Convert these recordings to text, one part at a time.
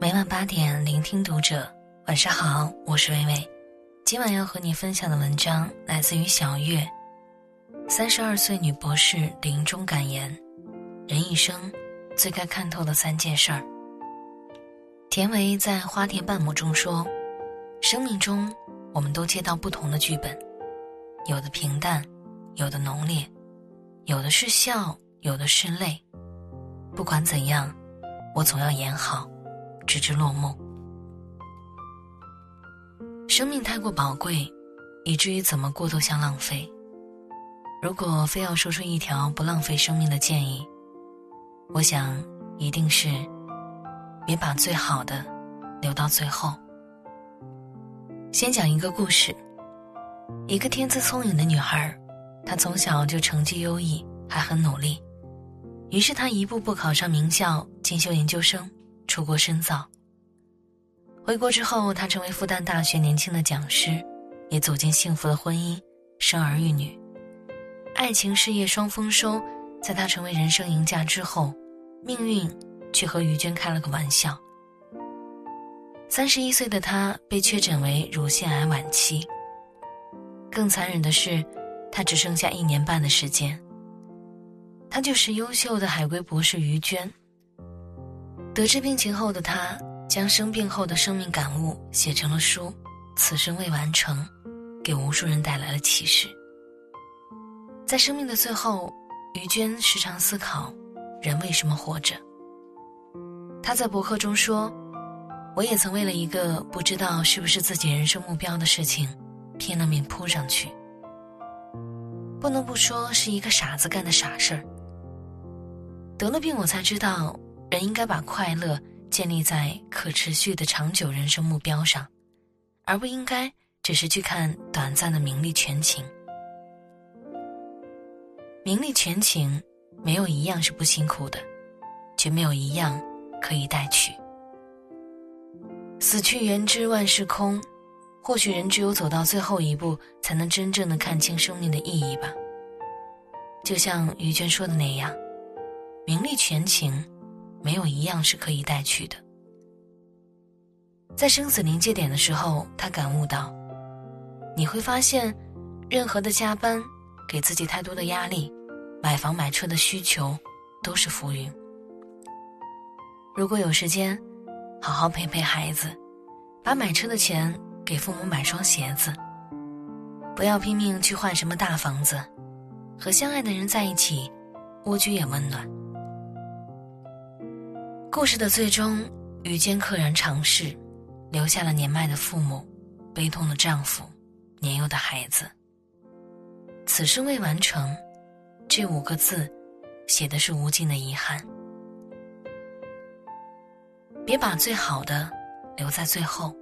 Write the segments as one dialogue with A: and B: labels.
A: 每晚八点，聆听读者。晚上好，我是微微。今晚要和你分享的文章来自于小月。三十二岁女博士临终感言：人一生最该看透的三件事儿。田维在《花田半亩》中说：“生命中，我们都接到不同的剧本，有的平淡，有的浓烈，有的是笑，有的是泪。不管怎样，我总要演好，直至落幕。”生命太过宝贵，以至于怎么过都像浪费。如果非要说出一条不浪费生命的建议，我想一定是：别把最好的留到最后。先讲一个故事：一个天资聪颖的女孩，她从小就成绩优异，还很努力，于是她一步步考上名校，进修研究生，出国深造。回国之后，他成为复旦大学年轻的讲师，也走进幸福的婚姻，生儿育女，爱情事业双丰收。在他成为人生赢家之后，命运却和于娟开了个玩笑。三十一岁的他被确诊为乳腺癌晚期。更残忍的是，他只剩下一年半的时间。他就是优秀的海归博士于娟。得知病情后的他。将生病后的生命感悟写成了书，《此生未完成》，给无数人带来了启示。在生命的最后，于娟时常思考：人为什么活着？她在博客中说：“我也曾为了一个不知道是不是自己人生目标的事情，拼了命扑上去。不能不说是一个傻子干的傻事儿。得了病，我才知道，人应该把快乐。”建立在可持续的长久人生目标上，而不应该只是去看短暂的名利权情。名利权情，没有一样是不辛苦的，却没有一样可以带去。死去元知万事空，或许人只有走到最后一步，才能真正的看清生命的意义吧。就像于娟说的那样，名利权情。没有一样是可以带去的。在生死临界点的时候，他感悟到，你会发现，任何的加班，给自己太多的压力，买房买车的需求，都是浮云。如果有时间，好好陪陪孩子，把买车的钱给父母买双鞋子，不要拼命去换什么大房子，和相爱的人在一起，蜗居也温暖。故事的最终，于坚溘然长逝，留下了年迈的父母、悲痛的丈夫、年幼的孩子。此生未完成，这五个字，写的是无尽的遗憾。别把最好的留在最后。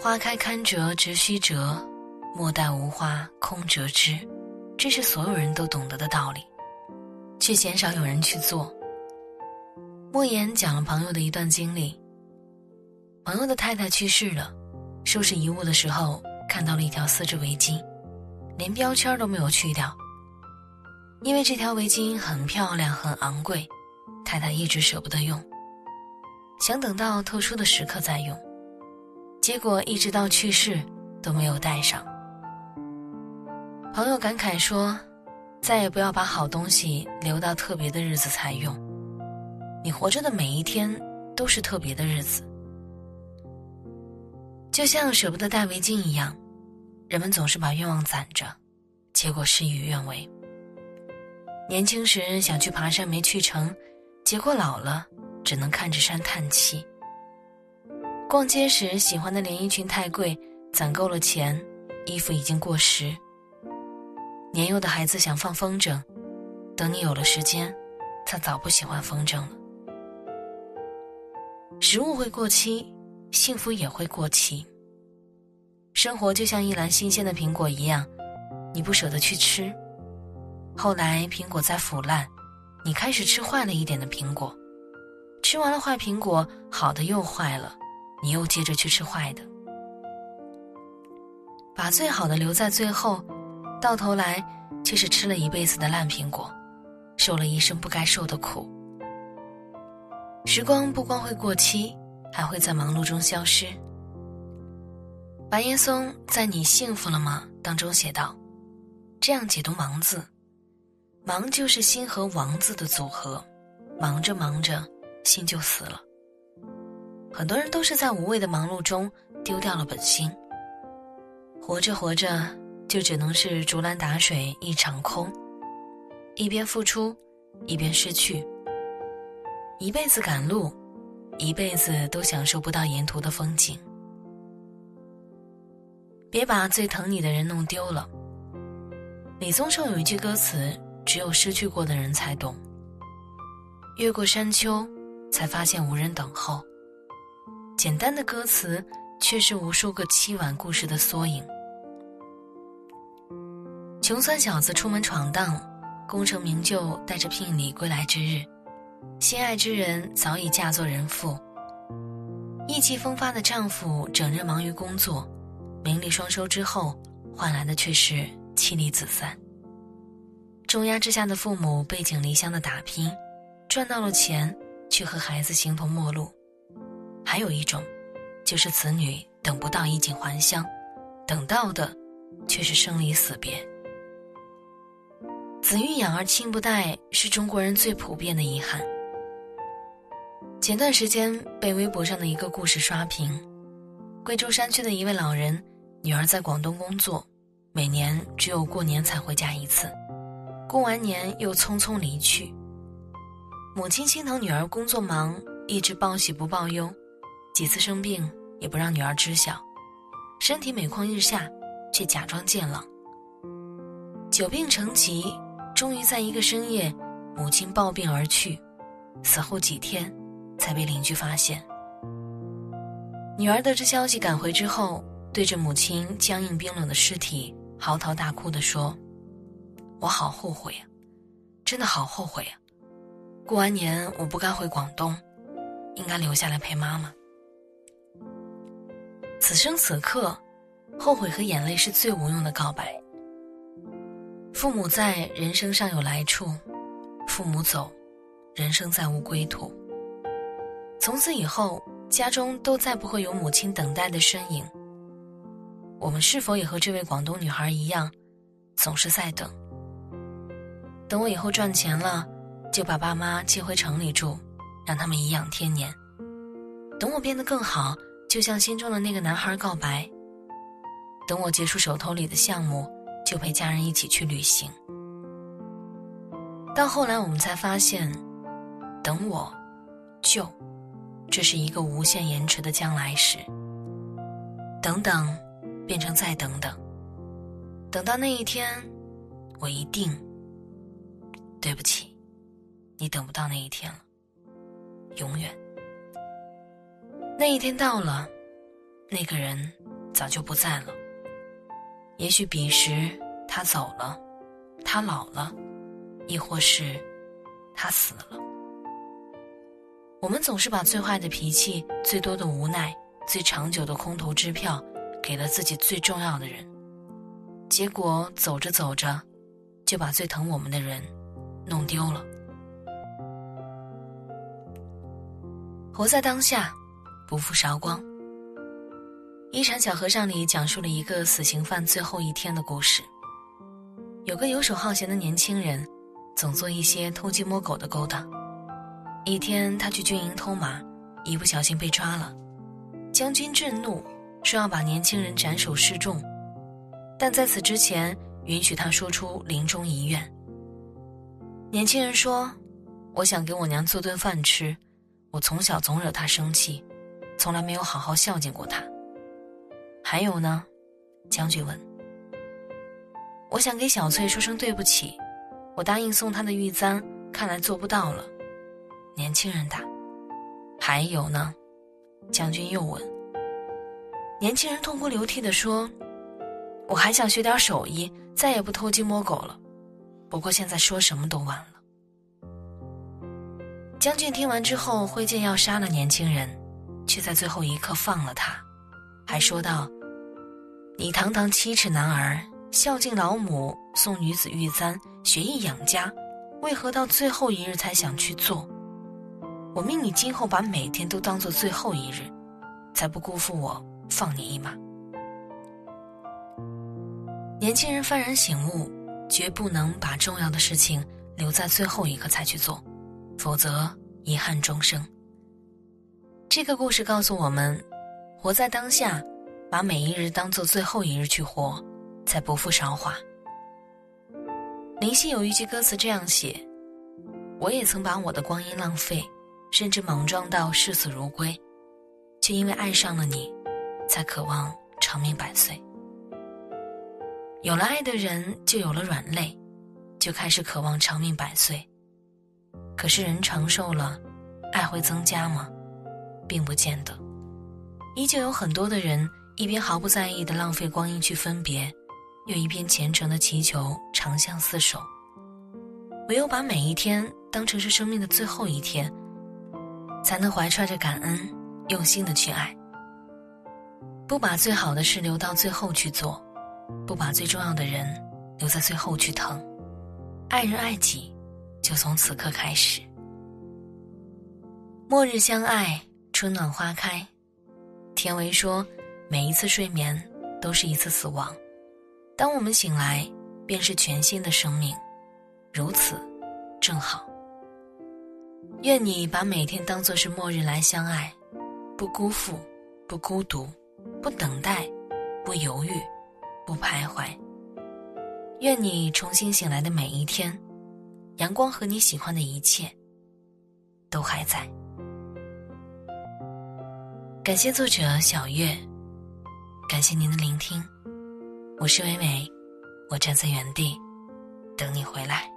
A: 花开堪折直须折，莫待无花空折枝，这是所有人都懂得的道理，却鲜少有人去做。莫言讲了朋友的一段经历。朋友的太太去世了，收拾遗物的时候看到了一条丝质围巾，连标签都没有去掉。因为这条围巾很漂亮、很昂贵，太太一直舍不得用，想等到特殊的时刻再用，结果一直到去世都没有戴上。朋友感慨说：“再也不要把好东西留到特别的日子才用。”你活着的每一天都是特别的日子，就像舍不得戴围巾一样，人们总是把愿望攒着，结果事与愿违。年轻时想去爬山没去成，结果老了只能看着山叹气。逛街时喜欢的连衣裙太贵，攒够了钱，衣服已经过时。年幼的孩子想放风筝，等你有了时间，他早不喜欢风筝了。食物会过期，幸福也会过期。生活就像一篮新鲜的苹果一样，你不舍得去吃，后来苹果在腐烂，你开始吃坏了一点的苹果，吃完了坏苹果，好的又坏了，你又接着去吃坏的，把最好的留在最后，到头来却是吃了一辈子的烂苹果，受了一生不该受的苦。时光不光会过期，还会在忙碌中消失。白岩松在《你幸福了吗》当中写道：“这样解读‘忙’字，忙就是心和王字的组合，忙着忙着，心就死了。很多人都是在无谓的忙碌中丢掉了本心，活着活着，就只能是竹篮打水一场空，一边付出，一边失去。”一辈子赶路，一辈子都享受不到沿途的风景。别把最疼你的人弄丢了。李宗盛有一句歌词，只有失去过的人才懂。越过山丘，才发现无人等候。简单的歌词，却是无数个凄婉故事的缩影。穷酸小子出门闯荡，功成名就带着聘礼归来之日。心爱之人早已嫁作人妇，意气风发的丈夫整日忙于工作，名利双收之后，换来的却是妻离子散。重压之下的父母背井离乡的打拼，赚到了钱，却和孩子形同陌路。还有一种，就是子女等不到衣锦还乡，等到的，却是生离死别。子欲养而亲不待，是中国人最普遍的遗憾。前段时间被微博上的一个故事刷屏，贵州山区的一位老人，女儿在广东工作，每年只有过年才回家一次，过完年又匆匆离去。母亲心疼女儿工作忙，一直报喜不报忧，几次生病也不让女儿知晓，身体每况日下，却假装健朗。久病成疾，终于在一个深夜，母亲暴病而去，死后几天。才被邻居发现。女儿得知消息赶回之后，对着母亲僵硬冰冷的尸体嚎啕大哭地说：“我好后悔啊，真的好后悔啊！过完年我不该回广东，应该留下来陪妈妈。此生此刻，后悔和眼泪是最无用的告白。父母在，人生尚有来处；父母走，人生再无归途。”从此以后，家中都再不会有母亲等待的身影。我们是否也和这位广东女孩一样，总是在等？等我以后赚钱了，就把爸妈接回城里住，让他们颐养天年。等我变得更好，就向心中的那个男孩告白。等我结束手头里的项目，就陪家人一起去旅行。到后来，我们才发现，等我，就。这是一个无限延迟的将来时。等等，变成再等等。等到那一天，我一定。对不起，你等不到那一天了。永远。那一天到了，那个人早就不在了。也许彼时他走了，他老了，亦或是他死了。我们总是把最坏的脾气、最多的无奈、最长久的空头支票，给了自己最重要的人，结果走着走着，就把最疼我们的人弄丢了。活在当下，不负韶光。《一禅小和尚》里讲述了一个死刑犯最后一天的故事。有个游手好闲的年轻人，总做一些偷鸡摸狗的勾当。一天，他去军营偷马，一不小心被抓了。将军震怒，说要把年轻人斩首示众，但在此之前，允许他说出临终遗愿。年轻人说：“我想给我娘做顿饭吃，我从小总惹她生气，从来没有好好孝敬过她。”还有呢？将军问。我想给小翠说声对不起，我答应送她的玉簪，看来做不到了。年轻人答：“还有呢？”将军又问。年轻人痛哭流涕地说：“我还想学点手艺，再也不偷鸡摸狗了。不过现在说什么都晚了。”将军听完之后挥剑要杀了年轻人，却在最后一刻放了他，还说道：“你堂堂七尺男儿，孝敬老母，送女子玉簪，学艺养家，为何到最后一日才想去做？”我命你今后把每天都当做最后一日，才不辜负我放你一马。年轻人幡然醒悟，绝不能把重要的事情留在最后一刻才去做，否则遗憾终生。这个故事告诉我们，活在当下，把每一日当做最后一日去活，才不负韶华。林夕有一句歌词这样写：“我也曾把我的光阴浪费。”甚至莽撞到视死如归，却因为爱上了你，才渴望长命百岁。有了爱的人，就有了软肋，就开始渴望长命百岁。可是人长寿了，爱会增加吗？并不见得。依旧有很多的人，一边毫不在意的浪费光阴去分别，又一边虔诚的祈求长相厮守。唯有把每一天当成是生命的最后一天。才能怀揣着感恩，用心的去爱。不把最好的事留到最后去做，不把最重要的人留在最后去疼。爱人爱己，就从此刻开始。末日相爱，春暖花开。田维说：“每一次睡眠都是一次死亡，当我们醒来，便是全新的生命。如此，正好。”愿你把每天当作是末日来相爱，不辜负，不孤独，不等待，不犹豫，不徘徊。愿你重新醒来的每一天，阳光和你喜欢的一切都还在。感谢作者小月，感谢您的聆听，我是伟伟，我站在原地等你回来。